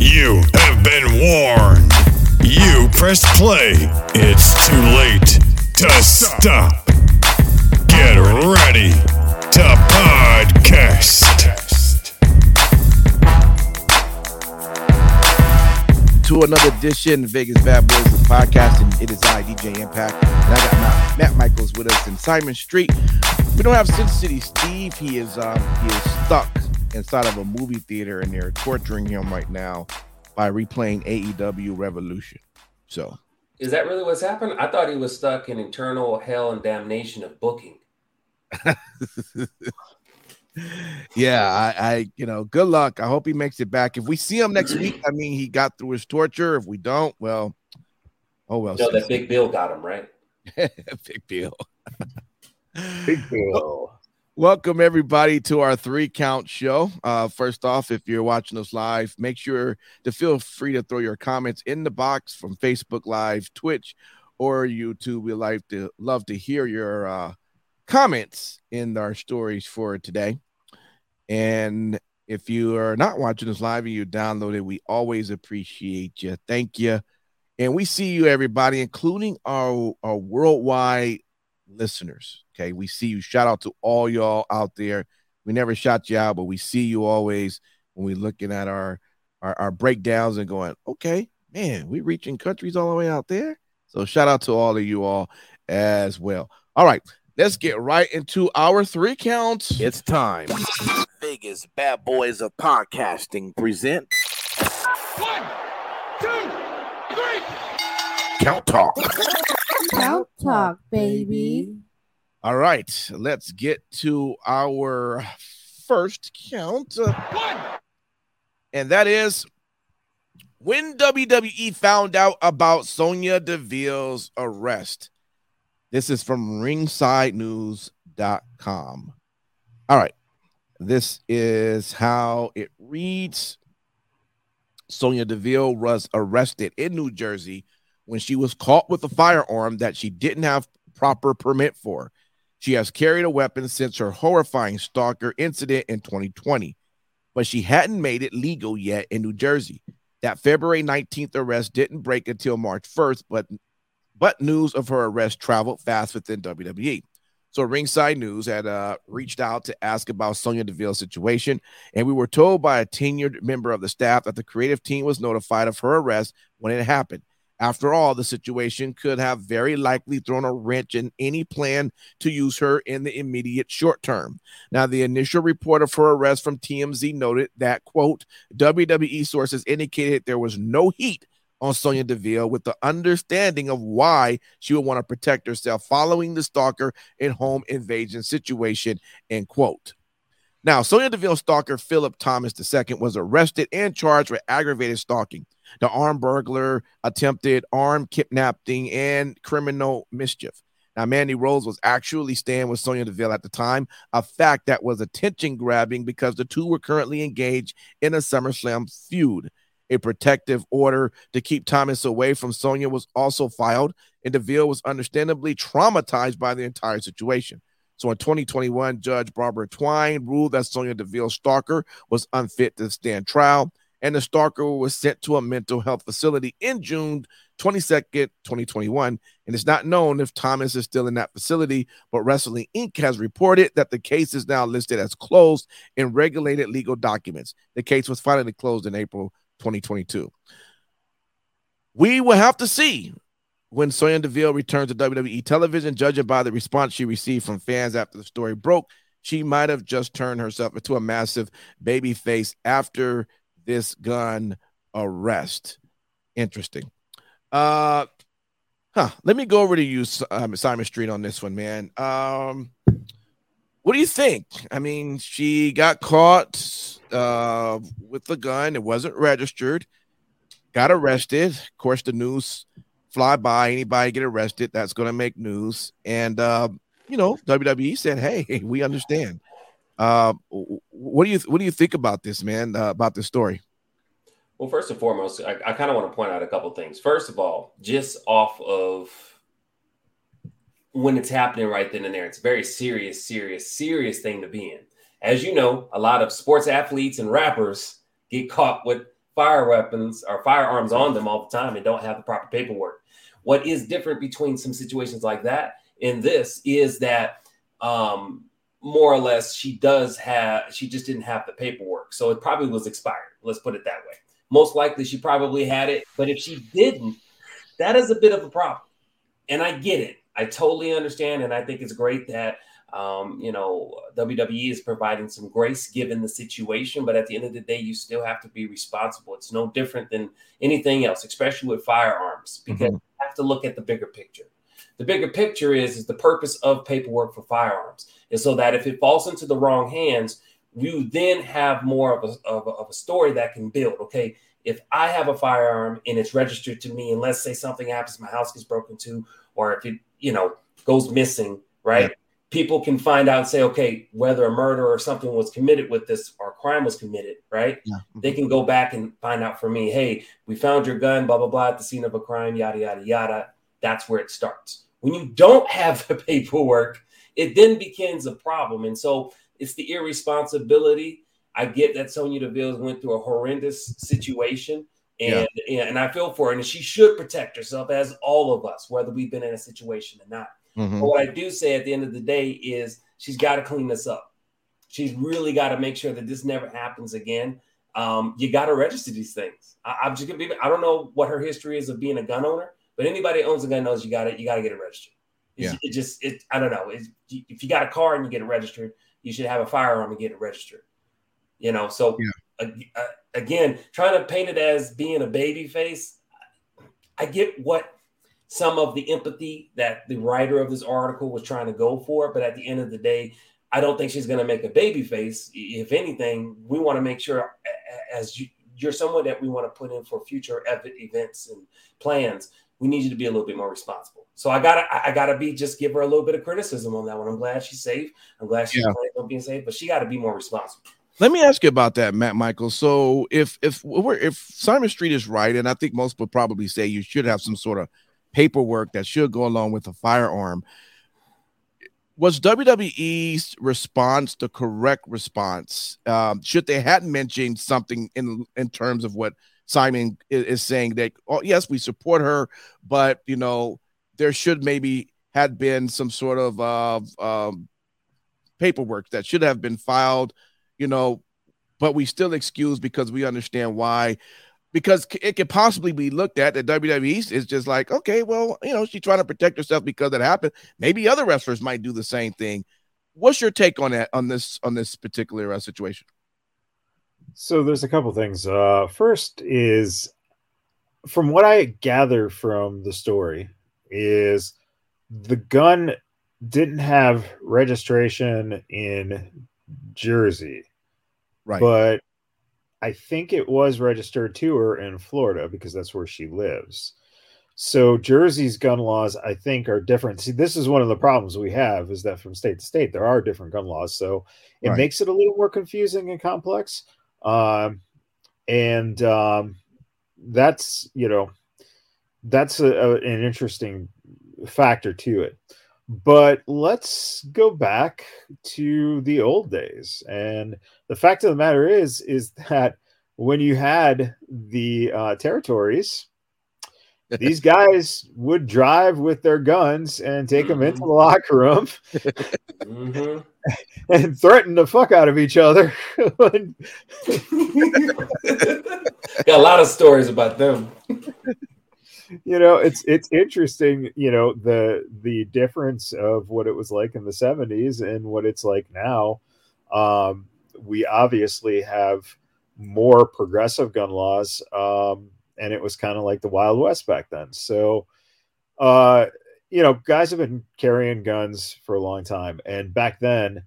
You have been warned. You pressed play. It's too late to stop. Get ready to podcast. to another edition Vegas Bad Boys of Podcasting. It is I, DJ Impact, and I got Matt, Matt Michaels with us and Simon Street. We don't have Sin City Steve. He is um, he is stuck inside of a movie theater, and they're torturing him right now by replaying AEW Revolution. So Is that really what's happened? I thought he was stuck in eternal hell and damnation of booking. yeah, I, I, you know, good luck. I hope he makes it back. If we see him next week, I mean, he got through his torture. If we don't, well, oh well. No, that big bill got him, right? big Bill. Big deal. Welcome everybody to our three count show. Uh, first off, if you're watching us live, make sure to feel free to throw your comments in the box from Facebook Live, Twitch, or YouTube. We like to love to hear your uh, comments in our stories for today. And if you are not watching us live and you download it, we always appreciate you. Thank you. And we see you, everybody, including our, our worldwide listeners. Okay. We see you. Shout out to all y'all out there. We never shot you out, but we see you always when we're looking at our, our, our breakdowns and going, okay, man, we're reaching countries all the way out there. So shout out to all of you all as well. All right. Let's get right into our three counts. It's time. Vegas Bad Boys of Podcasting present One, two, three. Count Talk. Count talk, baby. All right. Let's get to our first count. uh, One, and that is when WWE found out about Sonya Deville's arrest. This is from ringsidenews.com. All right. This is how it reads. Sonya Deville was arrested in New Jersey when she was caught with a firearm that she didn't have proper permit for. She has carried a weapon since her horrifying stalker incident in 2020, but she hadn't made it legal yet in New Jersey. That February 19th arrest didn't break until March 1st, but but news of her arrest traveled fast within WWE. So Ringside News had uh, reached out to ask about Sonya Deville's situation, and we were told by a tenured member of the staff that the creative team was notified of her arrest when it happened. After all, the situation could have very likely thrown a wrench in any plan to use her in the immediate short term. Now, the initial report of her arrest from TMZ noted that, quote, WWE sources indicated there was no heat on Sonya Deville with the understanding of why she would want to protect herself following the stalker and home invasion situation, end quote. Now, Sonya Deville's stalker, Philip Thomas II, was arrested and charged with aggravated stalking, the armed burglar, attempted armed kidnapping, and criminal mischief. Now, Mandy Rose was actually staying with Sonya Deville at the time, a fact that was attention grabbing because the two were currently engaged in a SummerSlam feud. A protective order to keep Thomas away from Sonya was also filed, and Deville was understandably traumatized by the entire situation. So in 2021, Judge Barbara Twine ruled that Sonya Deville stalker was unfit to stand trial, and the stalker was sent to a mental health facility in June 22nd, 2021. And it's not known if Thomas is still in that facility, but Wrestling Inc. has reported that the case is now listed as closed in regulated legal documents. The case was finally closed in April 2022. We will have to see when Sonya Deville returns to WWE television, judging by the response she received from fans after the story broke. She might have just turned herself into a massive baby face after this gun arrest. Interesting. Uh, huh. Let me go over to you, um, Simon Street, on this one, man. Um, what do you think? I mean, she got caught uh, with the gun. It wasn't registered. got arrested. Of course, the news fly by. Anybody get arrested, that's going to make news. And uh, you know, WWE said, "Hey, we understand." Uh, what do you what do you think about this, man? Uh, about this story? Well, first and foremost, I, I kind of want to point out a couple things. First of all, just off of when it's happening right then and there, it's a very serious, serious, serious thing to be in. As you know, a lot of sports athletes and rappers get caught with fire weapons or firearms on them all the time and don't have the proper paperwork. What is different between some situations like that and this is that um, more or less she does have she just didn't have the paperwork. So it probably was expired. Let's put it that way. Most likely she probably had it but if she didn't that is a bit of a problem. And i get it. I totally understand. And i think it's great that um, you know wwe is providing some grace given the situation but at the end of the day you still have to be responsible it's no different than anything else especially with firearms because mm-hmm. you have to look at the bigger picture the bigger picture is is the purpose of paperwork for firearms is so that if it falls into the wrong hands you then have more of a, of a, of a story that can build okay if I have a firearm and it's registered to me, and let's say something happens, my house gets broken to, or if it, you know, goes missing, right? Yeah. People can find out and say, okay, whether a murder or something was committed with this or a crime was committed, right? Yeah. They can go back and find out for me, hey, we found your gun, blah, blah, blah, at the scene of a crime, yada, yada, yada. That's where it starts. When you don't have the paperwork, it then becomes a problem. And so it's the irresponsibility I get that Sonya Deville went through a horrendous situation, and, yeah. and I feel for her, and she should protect herself, as all of us, whether we've been in a situation or not. Mm-hmm. But what I do say at the end of the day is she's got to clean this up. She's really got to make sure that this never happens again. Um, you got to register these things. I, am just gonna be. I don't know what her history is of being a gun owner, but anybody owns a gun knows you got to you got to get it registered. It's, yeah. It just it. I don't know. It's, if you got a car and you get it registered, you should have a firearm and get it registered. You know, so yeah. uh, again, trying to paint it as being a baby face, I get what some of the empathy that the writer of this article was trying to go for, but at the end of the day, I don't think she's going to make a baby face. If anything, we want to make sure as you, you're someone that we want to put in for future events and plans. We need you to be a little bit more responsible. So I gotta, I gotta be just give her a little bit of criticism on that one. I'm glad she's safe. I'm glad she's yeah. being safe, but she got to be more responsible. Let me ask you about that, Matt Michael. So if if we're if Simon Street is right, and I think most would probably say you should have some sort of paperwork that should go along with a firearm. Was WWE's response the correct response? Um, should they hadn't mentioned something in in terms of what Simon is, is saying that oh yes we support her, but you know there should maybe had been some sort of uh, um, paperwork that should have been filed you know, but we still excuse because we understand why. Because it could possibly be looked at that WWE is just like, okay, well, you know, she's trying to protect herself because it happened. Maybe other wrestlers might do the same thing. What's your take on that on this on this particular uh, situation? So there's a couple things. Uh, first is from what I gather from the story is the gun didn't have registration in Jersey. Right. But I think it was registered to her in Florida because that's where she lives. So Jersey's gun laws, I think, are different. See, this is one of the problems we have is that from state to state there are different gun laws, so it right. makes it a little more confusing and complex. Um, and um, that's you know that's a, a, an interesting factor to it. But let's go back to the old days. And the fact of the matter is, is that when you had the uh, territories, these guys would drive with their guns and take them into the mm-hmm. locker room mm-hmm. and threaten the fuck out of each other. Got a lot of stories about them you know it's it's interesting you know the the difference of what it was like in the 70s and what it's like now um we obviously have more progressive gun laws um and it was kind of like the wild west back then so uh you know guys have been carrying guns for a long time and back then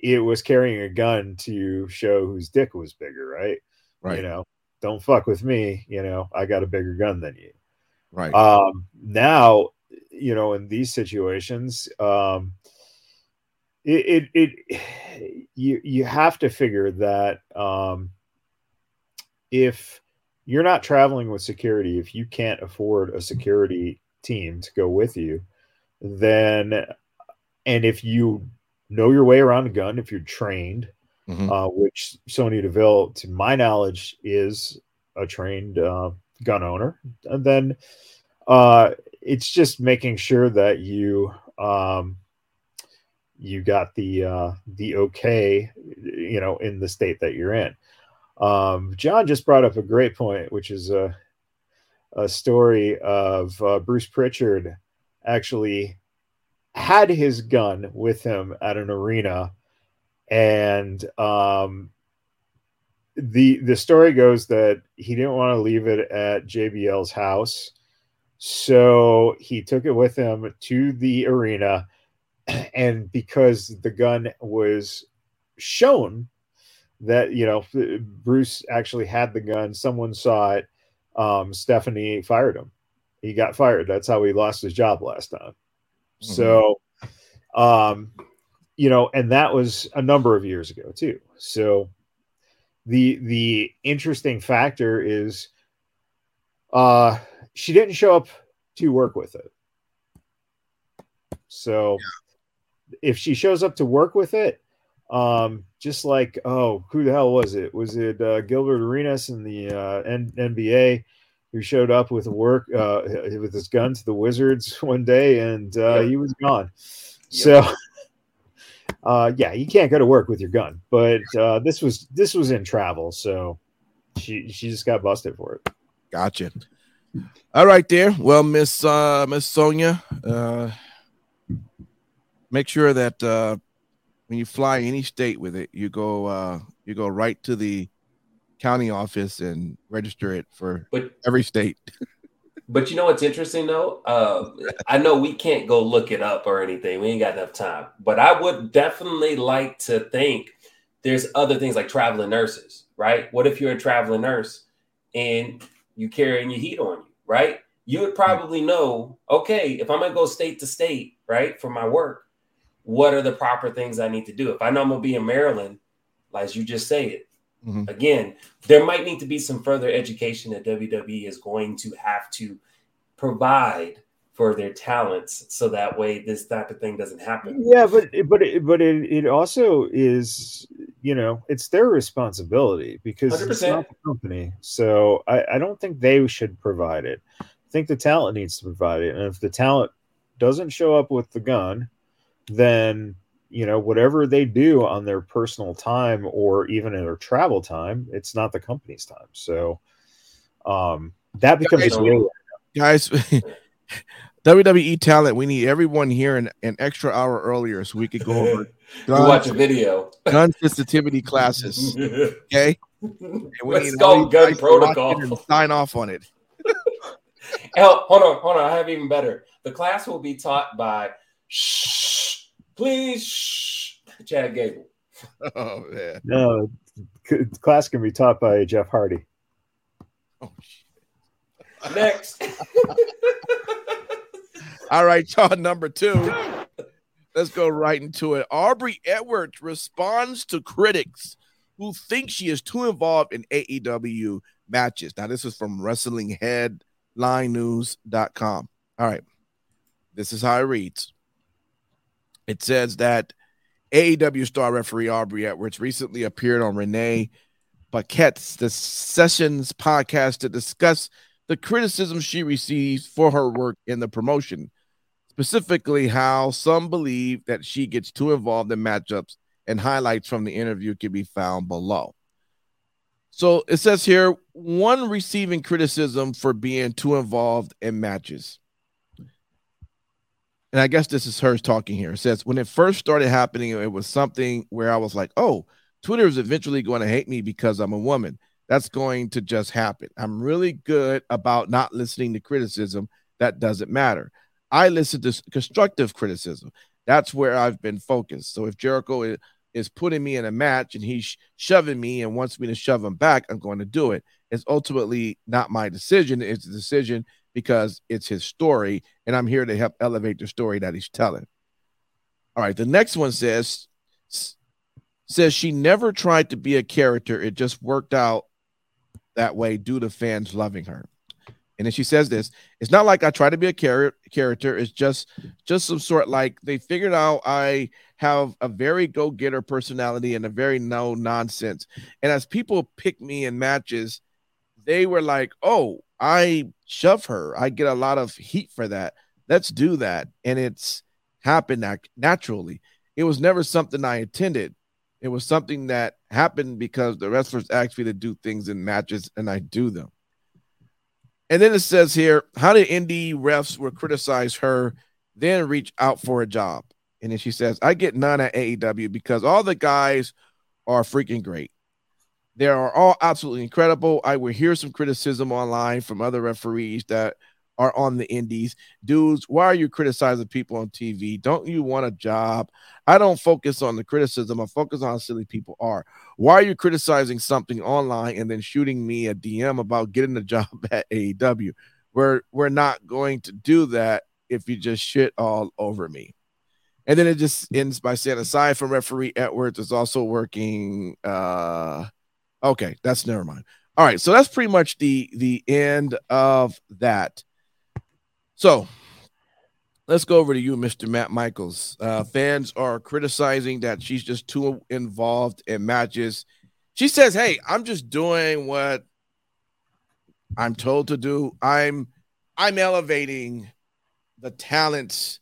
it was carrying a gun to show whose dick was bigger right right you know don't fuck with me. You know, I got a bigger gun than you. Right. Um, now, you know, in these situations, um, it, it, it you you have to figure that um, if you're not traveling with security, if you can't afford a security team to go with you, then and if you know your way around a gun, if you're trained, Mhm. uh, which Sonya Deville, to my knowledge, is a trained uh, gun owner, and then uh, it's just making sure that you um, you got the uh, the okay, you know, in the state that you're in. Um, John just brought up a great point, which is a a story of uh, Bruce Pritchard actually had his gun with him at an arena and um the the story goes that he didn't want to leave it at JBL's house. So he took it with him to the arena. And because the gun was shown that you know Bruce actually had the gun someone saw it um Stephanie fired him. He got fired. That's how he lost his job last time. So um you know and that was a number of years ago too. So the the interesting factor is uh she didn't show up to work with it. So if she shows up to work with it um just like oh who the hell was it? Was it uh, gilbert arenas in the uh N- nba who showed up with work uh with his gun to the wizards one day and uh he was gone? So uh yeah you can't go to work with your gun but uh this was this was in travel so she she just got busted for it Gotcha. All right, there. Well, Miss uh, Miss Sonya, uh, make sure that uh, when you fly any state with it, you go uh, you go right to the county office and register it for But every state. But you know what's interesting though? Uh, I know we can't go look it up or anything. We ain't got enough time. But I would definitely like to think there's other things like traveling nurses, right? What if you're a traveling nurse and you carrying your heat on you, right? You would probably know, okay, if I'm gonna go state to state, right, for my work, what are the proper things I need to do? If I know I'm gonna be in Maryland, like as you just say it, Mhm. again, there might need to be some further education that WWE is going to have to provide for their talents so that way this type of thing doesn't happen. yeah but but it, but it, it also is you know it's their responsibility because 100%. not the company so I, I don't think they should provide it i think the talent needs to provide it and if the talent doesn't show up with the gun then you know whatever they do on their personal time or even in their travel time it's not the company's time so um that becomes Guys, really Guys, WWE talent, we need everyone here an, an extra hour earlier so we could go over You watch a video. gun sensitivity classes. Okay. And we Let's need go, all gun to lock protocol. and Sign off on it. Oh, hold on, hold on. I have even better. The class will be taught by shh, please shh, Chad Gable. Oh man. no class can be taught by jeff hardy Oh, shit. Next. All right, y'all. Number two. Let's go right into it. Aubrey Edwards responds to critics who think she is too involved in AEW matches. Now, this is from WrestlingHeadlineNews.com. All right. This is how it reads. It says that AEW star referee Aubrey Edwards recently appeared on Renee Paquette's The Sessions podcast to discuss the criticism she receives for her work in the promotion, specifically how some believe that she gets too involved in matchups, and highlights from the interview can be found below. So it says here one receiving criticism for being too involved in matches. And I guess this is hers talking here. It says, when it first started happening, it was something where I was like, oh, Twitter is eventually going to hate me because I'm a woman. That's going to just happen. I'm really good about not listening to criticism. That doesn't matter. I listen to constructive criticism. That's where I've been focused. So if Jericho is, putting me in a match and he's shoving me and wants me to shove him back, I'm going to do it. it. is ultimately not my decision. It's a decision because it's his story, and I'm here to help elevate the story that he's telling. All right, the next one says says she never tried to be a character. It just worked out that way due to fans loving her. And then she says this, it's not like I try to be a char- character. It's just just some sort like they figured out I have a very go-getter personality and a very no nonsense. And as people pick me in matches, they were like, "Oh, I shove her. I get a lot of heat for that. Let's do that." And it's happened naturally. It was never something I intended. It was something that happened because the wrestlers asked me to do things in matches and I do them. And then it says here, how did indie refs were criticize her, then reach out for a job? And then she says, I get none at AEW because all the guys are freaking great. They are all absolutely incredible. I will hear some criticism online from other referees that are on the indies. Dudes, why are you criticizing people on TV? Don't you want a job? I don't focus on the criticism. I focus on how silly people are. Why are you criticizing something online and then shooting me a DM about getting a job at AEW? We're we're not going to do that if you just shit all over me. And then it just ends by saying, aside from referee Edwards, is also working. Uh, okay, that's never mind. All right, so that's pretty much the the end of that. So let's go over to you, Mr. Matt Michaels. Uh, fans are criticizing that she's just too involved in matches. She says, Hey, I'm just doing what I'm told to do. I'm I'm elevating the talent's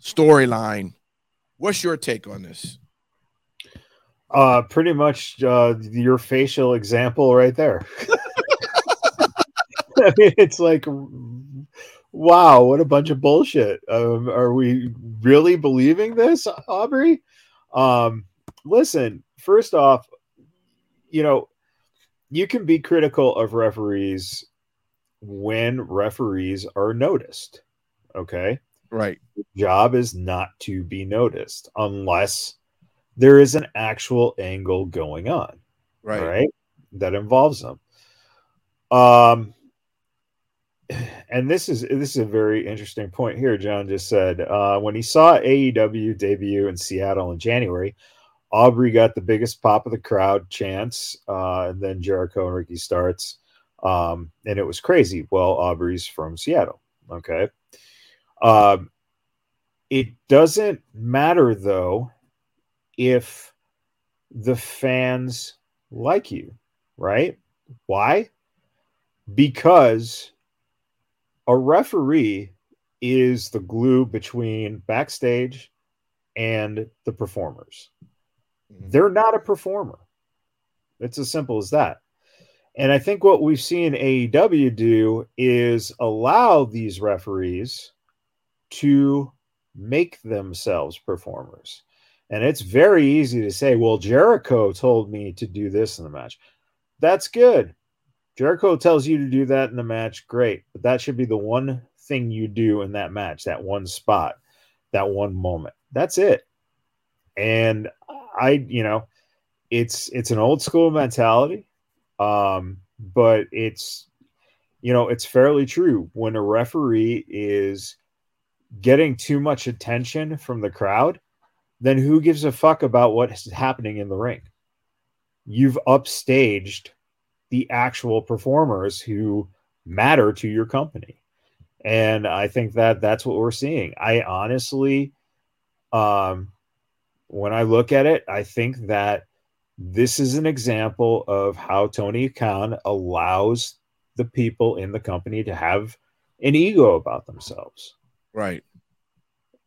storyline. What's your take on this? Uh pretty much uh your facial example right there. I mean, it's like wow, what a bunch of bullshit. Um, are we really believing this, Aubrey? Um, listen, first off, you know, you can be critical of referees when referees are noticed. Okay. Right. The job is not to be noticed unless there is an actual angle going on. Right. Right. That involves them. Um, and this is this is a very interesting point here. John just said uh, when he saw AEW debut in Seattle in January, Aubrey got the biggest pop of the crowd chance, uh, and then Jericho and Ricky Starks, um, and it was crazy. Well, Aubrey's from Seattle, okay. Um, it doesn't matter though if the fans like you, right? Why? Because a referee is the glue between backstage and the performers. Mm-hmm. They're not a performer. It's as simple as that. And I think what we've seen AEW do is allow these referees to make themselves performers. And it's very easy to say, well, Jericho told me to do this in the match. That's good. Jericho tells you to do that in the match, great. But that should be the one thing you do in that match, that one spot, that one moment. That's it. And I, you know, it's it's an old school mentality. Um, but it's you know, it's fairly true when a referee is getting too much attention from the crowd, then who gives a fuck about what's happening in the ring? You've upstaged the actual performers who matter to your company. And I think that that's what we're seeing. I honestly, um, when I look at it, I think that this is an example of how Tony Khan allows the people in the company to have an ego about themselves. Right.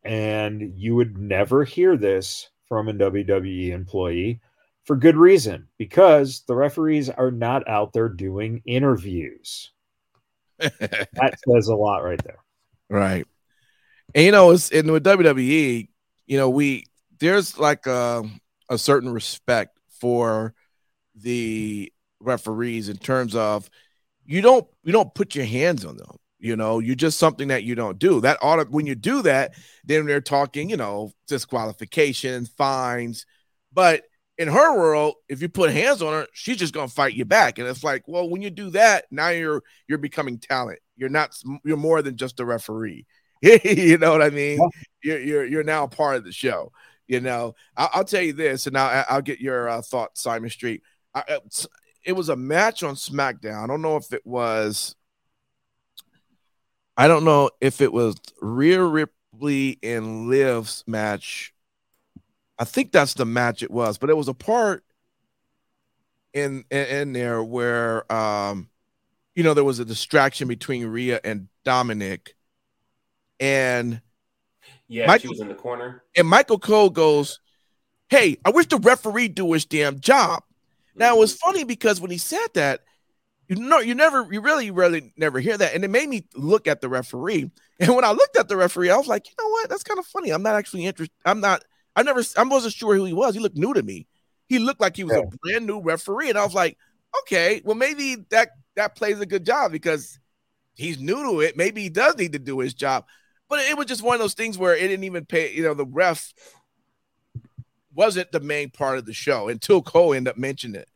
And you would never hear this from a WWE employee for good reason because the referees are not out there doing interviews. that says a lot right there. Right. And you know, it's in with WWE, you know, we there's like a, a certain respect for the referees in terms of you don't you don't put your hands on them you know you're just something that you don't do that ought to, when you do that then they're talking you know disqualifications fines but in her world, if you put hands on her, she's just gonna fight you back. And it's like, well, when you do that, now you're you're becoming talent. You're not you're more than just a referee. you know what I mean? You're you're you're now part of the show. You know, I'll, I'll tell you this, and I'll, I'll get your uh, thoughts, Simon Street. I, it was a match on SmackDown. I don't know if it was. I don't know if it was Rhea Ripley and Liv's match. I think that's the match it was, but it was a part in in, in there where um you know there was a distraction between Rhea and Dominic and Yeah, Michael- she was in the corner. and Michael Cole goes, Hey, I wish the referee do his damn job. Now it was funny because when he said that, you know, you never, you really, really never hear that. And it made me look at the referee. And when I looked at the referee, I was like, you know what? That's kind of funny. I'm not actually interested. I'm not, I never, I wasn't sure who he was. He looked new to me. He looked like he was a brand new referee. And I was like, okay, well, maybe that, that plays a good job because he's new to it. Maybe he does need to do his job. But it was just one of those things where it didn't even pay, you know, the ref wasn't the main part of the show until Cole ended up mentioning it.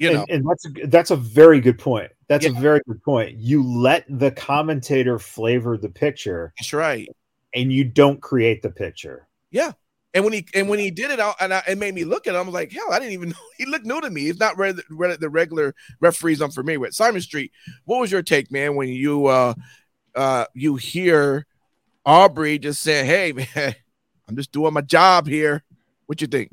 You know, and, and that's a, that's a very good point. That's a very good point. You let the commentator flavor the picture, that's right. and you don't create the picture. Yeah. And when he and when he did it, I, and I, it made me look at him. I was like, hell, I didn't even know he looked new to me. He's not re- re- the regular referees I'm familiar with. Simon Street, what was your take, man, when you uh uh you hear Aubrey just saying, "Hey, man, I'm just doing my job here." What you think?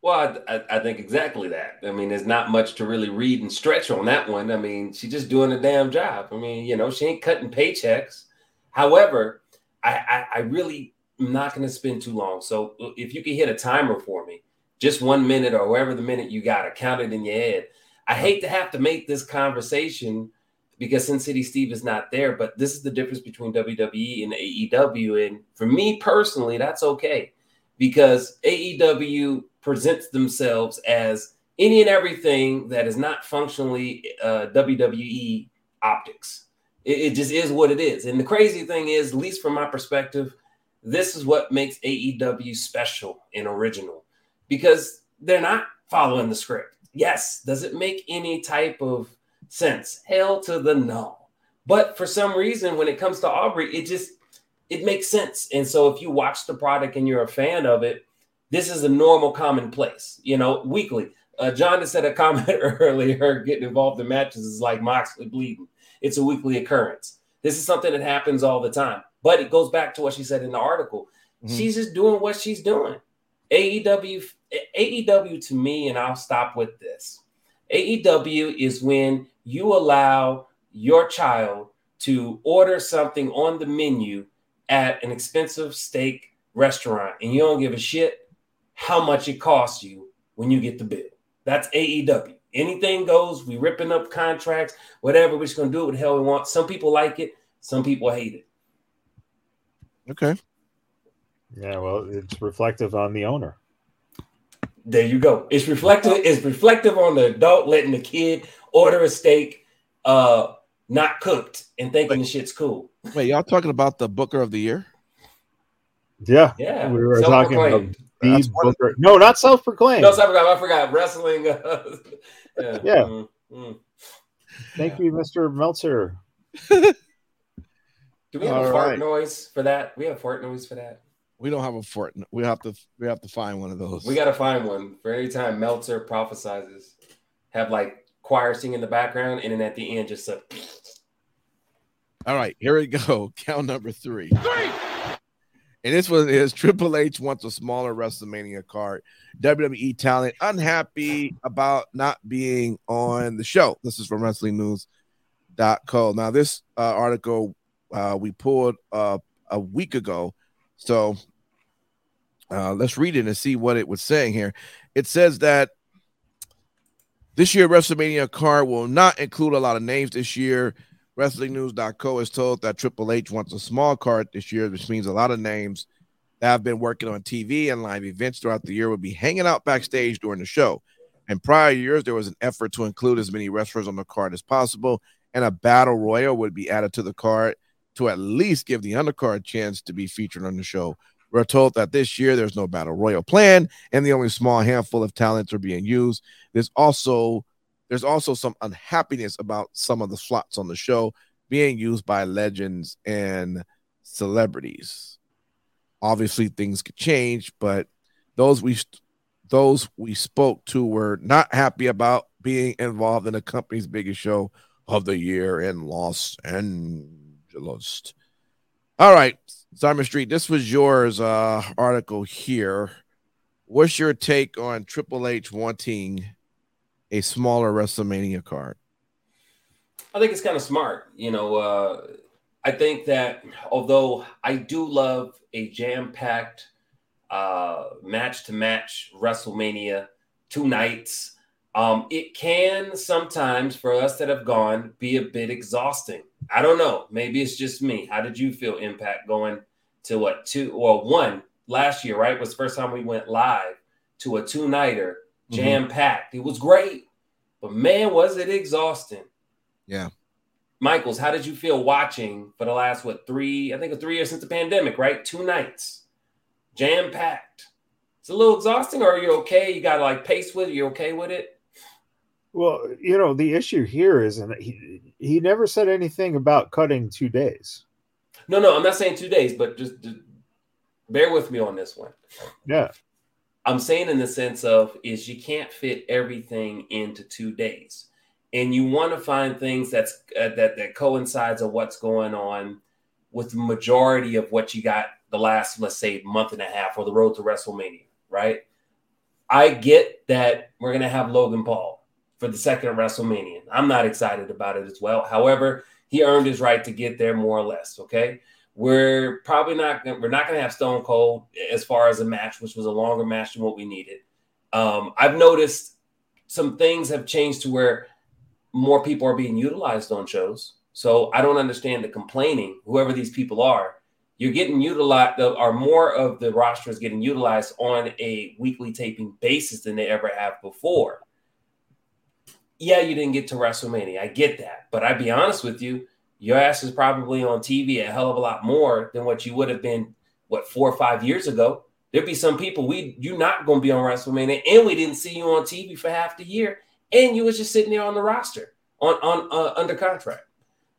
Well, I, I, think exactly that. I mean, there's not much to really read and stretch on that one. I mean, she's just doing a damn job. I mean, you know, she ain't cutting paychecks. However, I, I, I really am not going to spend too long. So uh, if you could hit a timer for me, just one minute or whatever the minute you got to count it in your head. I uh-huh. hate to have to make this conversation because Sin City Steve is not there, but this is the difference between WWE and AEW. And for me personally, that's okay because AEW presents themselves as any and everything that is not functionally uh, WWE optics. It, it just is what it is. And the crazy thing is, at least from my perspective, this is what makes AEW special and original because they're not following the script. Yes, does it make any type of sense? Hell to the no. But for some reason, when it comes to Aubrey, it just it makes sense. And so if you watch the product and you're a fan of it, this is a normal commonplace, you know, weekly. Uh, John just said a comment earlier getting involved in matches is like Moxley bleeding. It's a weekly occurrence. This is something that happens all the time. But it goes back to what she said in the article. Mhm. She's just doing what she's doing. AEW, AEW to me, and I'll stop with this. AEW is when you allow your child to order something on the menu at an expensive steak restaurant and you don't give a shit how much it costs you when you get the bill. That's AEW. Anything goes. We ripping up contracts, whatever. We're just gonna do it what the hell we want. Some people like it, some people hate it. Okay. Yeah, well, it's reflective on the owner. There you go. It's reflective. It's reflective on the adult letting the kid order a steak, uh, not cooked, and thinking the shit's cool. Wait, y'all talking about the Booker of the Year? Yeah, Yeah, we were talking about self-proclaimed. the That's Booker. No, not self-proclaimed. No, I forgot. I forgot wrestling. uh, yeah. Yeah. Mm, mm. Thank you, Mr. Meltzer. Do we have a fart right. noise for that? We have a fart noise for that. We don't have a fort. We have to. We have to find one of those. We got to find one for any time Meltzer prophesizes. Have like choir singing in the background, and then at the end, just a. All right, here we go. Count number three. Three. And this one is Triple H wants a smaller WrestleMania card. WWE talent unhappy about not being on the show. This is from WrestlingNews.co. Now, this uh, article uh, we pulled a week ago. So uh, let's read it and see what it was saying here. It says that this year WrestleMania card will not include a lot of names this year. WrestlingNews.co is told that Triple H wants a small card this year, which means a lot of names that have been working on TV and live events throughout the year will be hanging out backstage during the show. In prior years, there was an effort to include as many wrestlers on the card as possible, and a battle royal would be added to the card to at least give the undercard a chance to be featured on the show. We're told that this year there's no battle royal plan, and the only small handful of talents are being used. There's also there's also some unhappiness about some of the slots on the show being used by legends and celebrities. Obviously, things could change, but those we those we spoke to were not happy about being involved in the company's biggest show of the year in Los Angeles. All right, Simon Street, this was yours uh, article here. What's your take on Triple H wanting a smaller WrestleMania card? I think it's kind of smart. You know, uh, I think that although I do love a jam packed uh, match to match WrestleMania, two nights, um, it can sometimes, for us that have gone, be a bit exhausting. I don't know. Maybe it's just me. How did you feel, Impact, going to what, two or one last year, right? Was the first time we went live to a two nighter, Mm-hmm. jam packed. It was great, but man, was it exhausting. Yeah. Michaels, how did you feel watching for the last what three? I think it was three years since the pandemic, right? Two nights, jam packed. It's a little exhausting, or are you okay? You got to like pace with it. You okay with it? Well, you know, the issue here is, and he he never said anything about cutting two days. No, no, I'm not saying two days, but just, just bear with me on this one. Yeah, I'm saying in the sense of is you can't fit everything into two days, and you want to find things that's uh, that that coincides of what's going on with the majority of what you got the last let's say month and a half or the road to WrestleMania, right? I get that we're gonna have Logan Paul for the second WrestleMania. I'm not excited about it as well. However, he earned his right to get there more or less. Okay. We're probably not gonna, we're not going to have Stone Cold as far as a match, which was a longer match than what we needed. Um, I've noticed some things have changed to where more people are being utilized on shows. So I don't understand the complaining. Whoever these people are, you're getting utilized, Are more of the roster is getting utilized on a weekly taping basis than they ever have before yeah, you didn't get to WrestleMania. I get that. But I'd be honest with you, your ass is probably on TV a hell of a lot more than what you would have been, what, four or five years ago. There'd be some people we you're not gonna be on WrestleMania, and we didn't see you on TV for half the year, and you was just sitting there on the roster on on uh, under contract.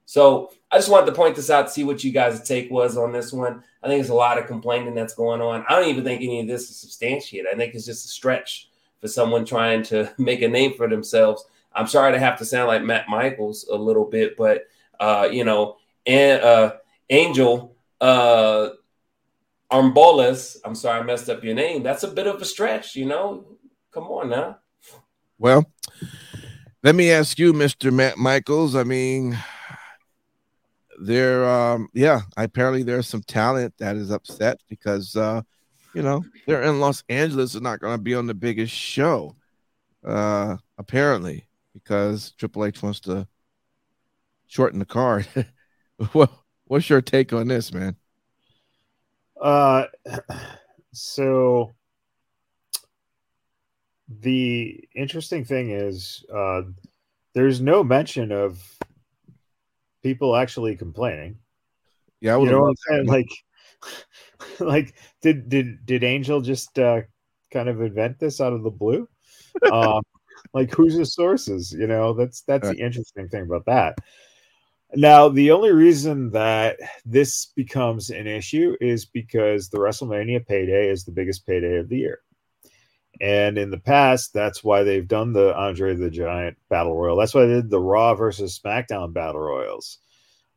So I just wanted to point this out to see what you guys' take was on this one. I think there's a lot of complaining that's going on. I don't even think any of this is substantiated. I think it's just a stretch for someone trying to make a name for themselves I'm sorry to have to sound like Matt Michaels a little bit, but uh, you know, and uh, Angel uh, Armbolas, I'm sorry I messed up your name. That's a bit of a stretch, you know. Come on now. Well, let me ask you, Mr. Matt Michaels. I mean, there, um, yeah, apparently there's some talent that is upset because, uh, you know, they're in Los Angeles and not going to be on the biggest show, uh, apparently because Triple H wants to shorten the card. what what's your take on this, man? Uh, so the interesting thing is, uh, there's no mention of people actually complaining. Yeah, I you know what I'm saying? Like, like did did did Angel just uh, kind of invent this out of the blue? Um, like who's his sources you know that's that's right. the interesting thing about that now the only reason that this becomes an issue is because the wrestlemania payday is the biggest payday of the year. And in the past that's why they've done the andre the giant battle royal. That's why they did the raw versus smackdown battle royals.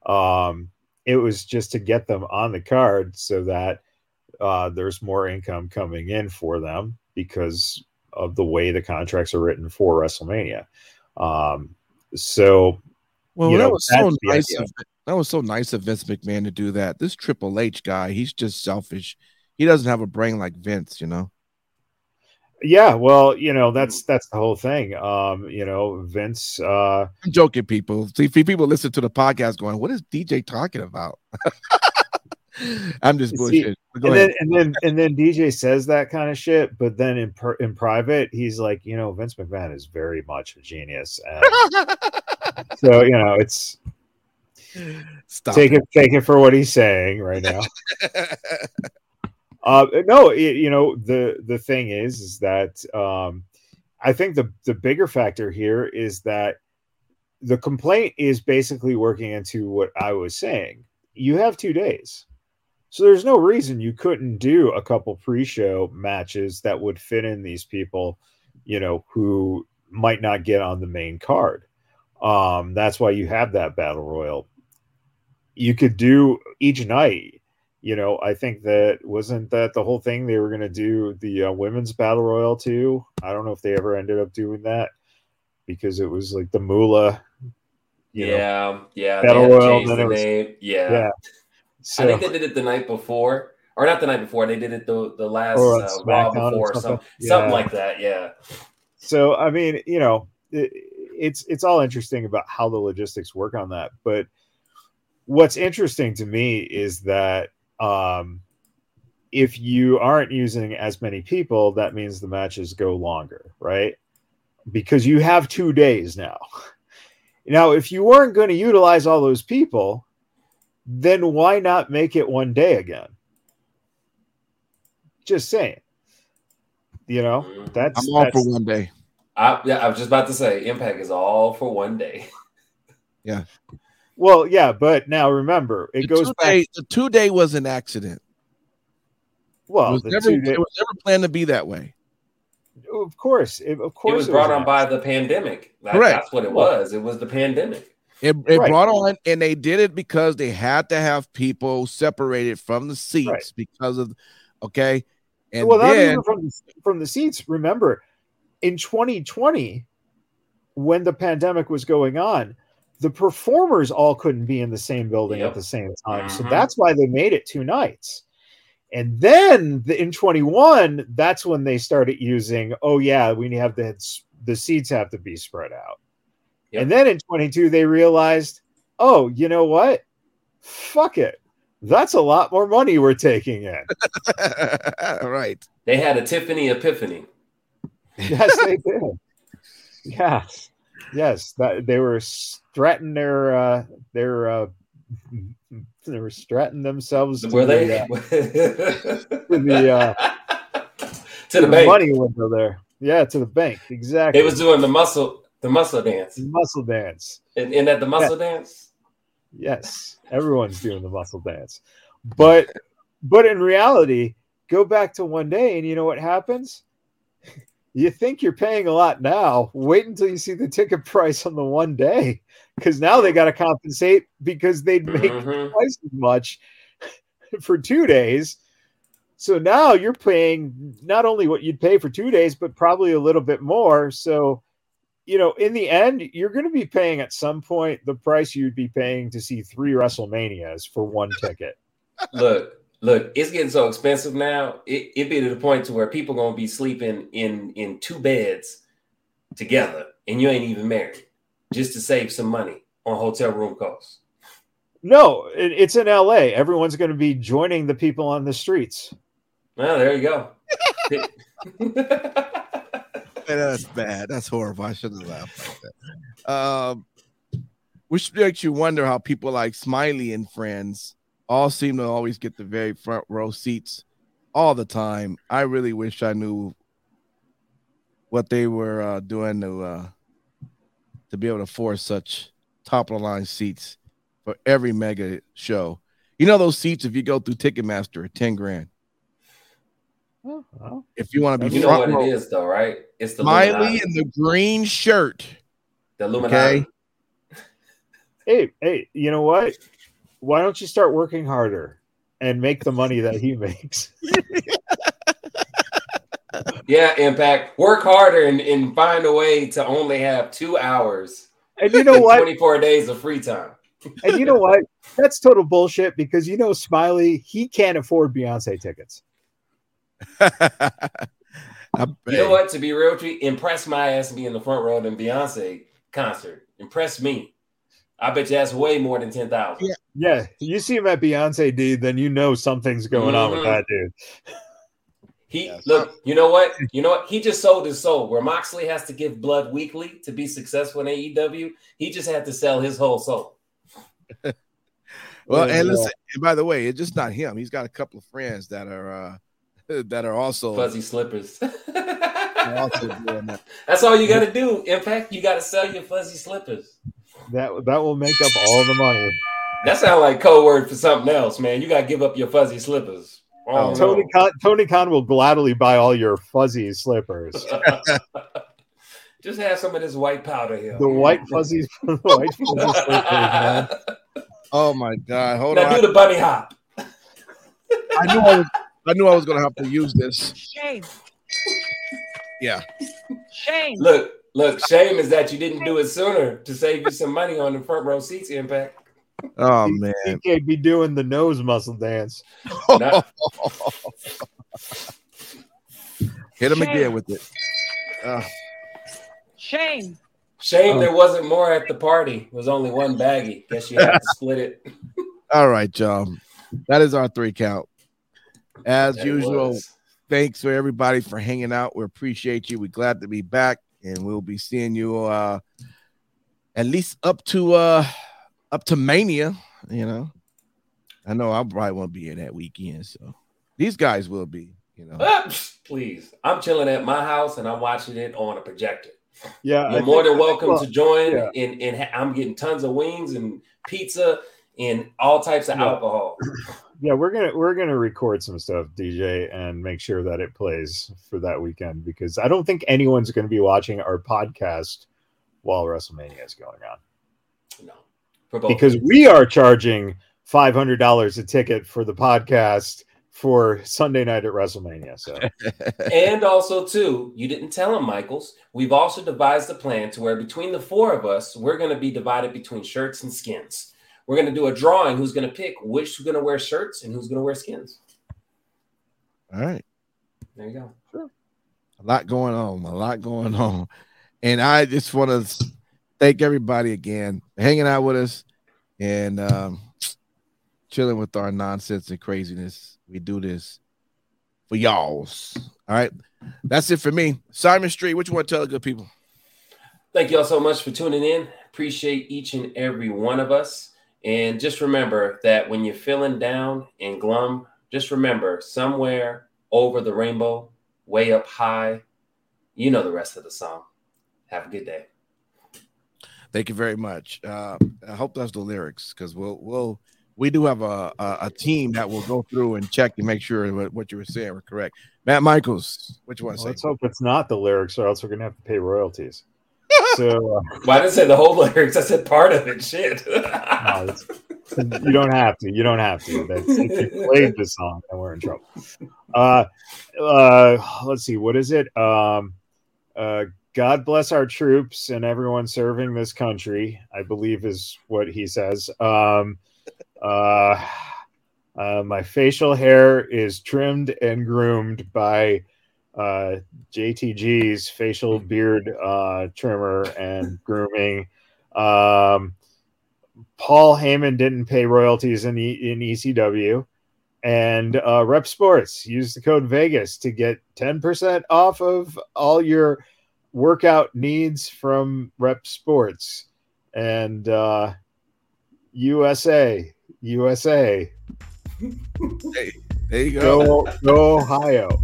Um it was just to get them on the card so that uh, there's more income coming in for them because of the way the contracts are written for WrestleMania. Um, so, well, that know, was so nice. Of, that was so nice of Vince McMahon to do that. This Triple H guy, he's just selfish. He doesn't have a brain like Vince, you know. Yeah, well, you know that's that's the whole thing. Um, you know, Vince. Uh, I'm joking, people. See, people listen to the podcast going, "What is DJ talking about?" I'm just bullshit. and then and then and then DJ says that kind of shit, but then in per, in private, he's like, you know, Vince McMahon is very much a genius. so you know, it's Stop take it. it take it for what he's saying right now. Uh, no, it, you know the the thing is, is that um, I think the the bigger factor here is that the complaint is basically working into what I was saying. You have two days, so there's no reason you couldn't do a couple pre-show matches that would fit in these people, you know, who might not get on the main card. Um, that's why you have that battle royal. You could do each night you know, I think that wasn't that the whole thing they were going to do the uh, women's battle royal too. I don't know if they ever ended up doing that because it was like the Moolah. yeah, know, yeah. Battle had to Royal, the was- name. Yeah. yeah. So, I think they did it the night before, or not the night before. They did it the the last uh, Raw before, or something. something, something like that. Yeah. so I mean, you know, it, it's it's all interesting about how the logistics work on that. But what's interesting to me is that um, if you aren't using as many people, that means the matches go longer, right? Because you have two days now. Now, if you weren't going to utilize all those people, then why not make it one day again? Just saying. You know, Mhm. that's I'm all that's- for one day. I, yeah, I was just about to say, Impact is all for one day. Yeah. Well, yeah, but now remember, it The goes two back. day, the two day was an accident. it well, was never, two it was never planned to be that way. of course, it, of course, It course, was brought an on by the pandemic. That- Correct. That's what it was. It was the pandemic. It, it Right. brought on, and they did it because they had to have people separated from the seats Right. because of, okay, and well, not then even from the, from the seats. Remember, in 2020, when the pandemic was going on, the performers all couldn't be in the same building Yep. at the same time. So Mhm. that's why they made it two nights. And then the, in 21, that's when they started using, oh, yeah, we have the, the seats have to be spread out. Yep. And then in 22, they realized, oh, you know what? Fuck it. That's a lot more money we're taking in. right. They had a Tiffany epiphany. Yes, they did. Yes, yes, that they were strutting their uh, their uh, they were strutting themselves Were the, they? uh, to the, uh, to the the bank. money window there. Yeah, to the bank. Exactly. They was doing the muscle, the muscle dance. muscle dance. And, and at the muscle dance, Yes, everyone's doing the muscle dance, but but in reality, go back to one day, and you know what happens? You think you're paying a lot now. Wait until you see the ticket price on the one day, because now they got to compensate because they'd make Mhm. twice as much for two days. So now you're paying not only what you'd pay for two days, but probably a little bit more. So, you know, in the end, you're going to be paying at some point the price you'd be paying to see three WrestleManias for one ticket. look, look, it's getting so expensive now. It it be to the point to where people gonna be sleeping in in two beds together, and you ain't even married, just to save some money on hotel room costs. No, it, it's in LA. Everyone's going to be joining the people on the streets. Well, there you go. Man, that's bad. That's horrible. I shouldn't have laughed like that. Um, which makes you wonder how people like Smiley and friends all seem to always get the very front row seats all the time. I really wish I knew what they were uh, doing to uh, to be able to force such top of the line seats for every mega show. You know those seats if you go through Ticketmaster are ten grand. Well, If you want to be you know what row, it is, though, right? It's the Smiley Illuminati. in the green shirt. The Illuminati. Okay. hey, hey, you know what? Why don't you start working harder and make the money that he makes? Yeah, Impact. Work harder and, and find a way to only have two hours And you know what? 24 days of free time. And you know what? That's total bullshit because you know Smiley, he can't afford Beyonce tickets. You know what? To be real with you, impress my ass and be in the front row than Beyonce concert. Impress me. I bet you that's way more than 10,000. Yeah. Yeah, you see him at Beyonce, dude, then you know something's going on with Mhm. that dude. He Yes. look, you know what? You know what? He just sold his soul. Where Moxley has to give blood weekly to be successful in AEW, he just had to sell his whole soul. Well, Yeah, and yeah. listen, and by the way, it's just not him. He's got a couple of friends that are uh, that are also, Fuzzy slippers. also doing that. That's all you got to do. In fact, you got to sell your fuzzy slippers. That that will make up all the money. That sounds like code word for something else, man. You got to give up your fuzzy slippers. Oh, oh Tony Khan, Tony Khan will gladly buy all your fuzzy slippers. Just have some of this white powder here. The white fuzzy, the white fuzzy slippers, man. Oh my god! Hold now on. do the bunny hop. I knew I was. I knew I was gonna have to use this. Shame. Yeah. Shame. Look, look. Shame is that you didn't do it sooner to save you some money on the front row seats. Impact. Oh man. DK be doing the nose muscle dance. Not- Hit him Shame. again with it. Uh, Shame. Shame there wasn't more at the party. It was only one baggie. Guess you had to split it. all right, y'all. That is our three count. As That usual, was. thanks for everybody for hanging out. We appreciate you. We're glad to be back, and we'll be seeing you uh at least up to uh up to Mania. You know, I know I probably won't be here that weekend, so these guys will be. You know, Ah, please. I'm chilling at my house and I'm watching it on a projector. Yeah, You're more than welcome well, to join. yeah. And, and ha- I'm getting tons of wings and pizza and all types of Yeah. alcohol. Yeah, we're gonna we're gonna record some stuff, DJ, and make sure that it plays for that weekend because I don't think anyone's gonna be watching our podcast while WrestleMania is going on No. For both. because we are charging five hundred dollars a ticket for the podcast for Sunday night at WrestleMania. So and also too, you didn't tell him, Michaels. We've also devised a plan to where between the four of us, we're going to be divided between shirts and skins. We're going to do a drawing. Who's going to pick which is going to wear shirts and who's going to wear skins? all right. There you go. Sure. a lot going on, a lot going on. And I just want to thank everybody again for hanging out with us and um, chilling with our nonsense and craziness. We do this for y'all's. All right. That's it for me. Simon Street, what you want to tell the good people? Thank you all so much for tuning in. Appreciate each and every one of us. And just remember that when you're feeling down and glum, just remember somewhere over the rainbow, way up high, you know the rest of the song. Have a good day. Thank you very much. Uh, I hope that's the lyrics because we'll we'll we do have a, a a team that will go through and check and make sure what, what you were saying were correct. Matt Michaels, which one? want to say? let's hope it's not the lyrics, or else we're gonna have to pay royalties. So uh, Well, I didn't say the whole lyrics. I said part of it. Shit. no, you don't have to. You don't have to. That's, if you played the song, then we're in trouble. Uh, uh, let's see. What is it? Um, uh, God bless our troops and everyone serving this country. I believe is what he says. Um, uh, uh, my facial hair is trimmed and groomed by uh, JTG's facial beard uh, trimmer and grooming. Um, Paul Heyman didn't pay royalties in e- in ECW, and uh, Rep Sports use the code Vegas to get ten percent off of all your workout needs from Rep Sports. And uh, USA USA Hey, There you go. go. Go Ohio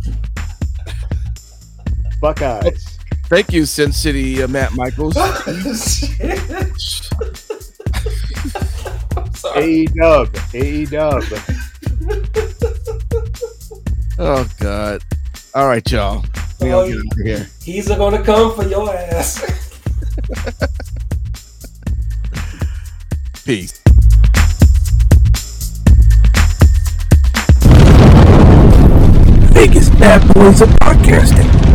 Buckeyes. Thank you, Sin City uh, Matt Michaels. I'm Dub A Dub. Oh God! All right, y'all. We Oh, gonna get out here. He's going to come for your ass. Peace. Vegas Bad Boys of Podcasting.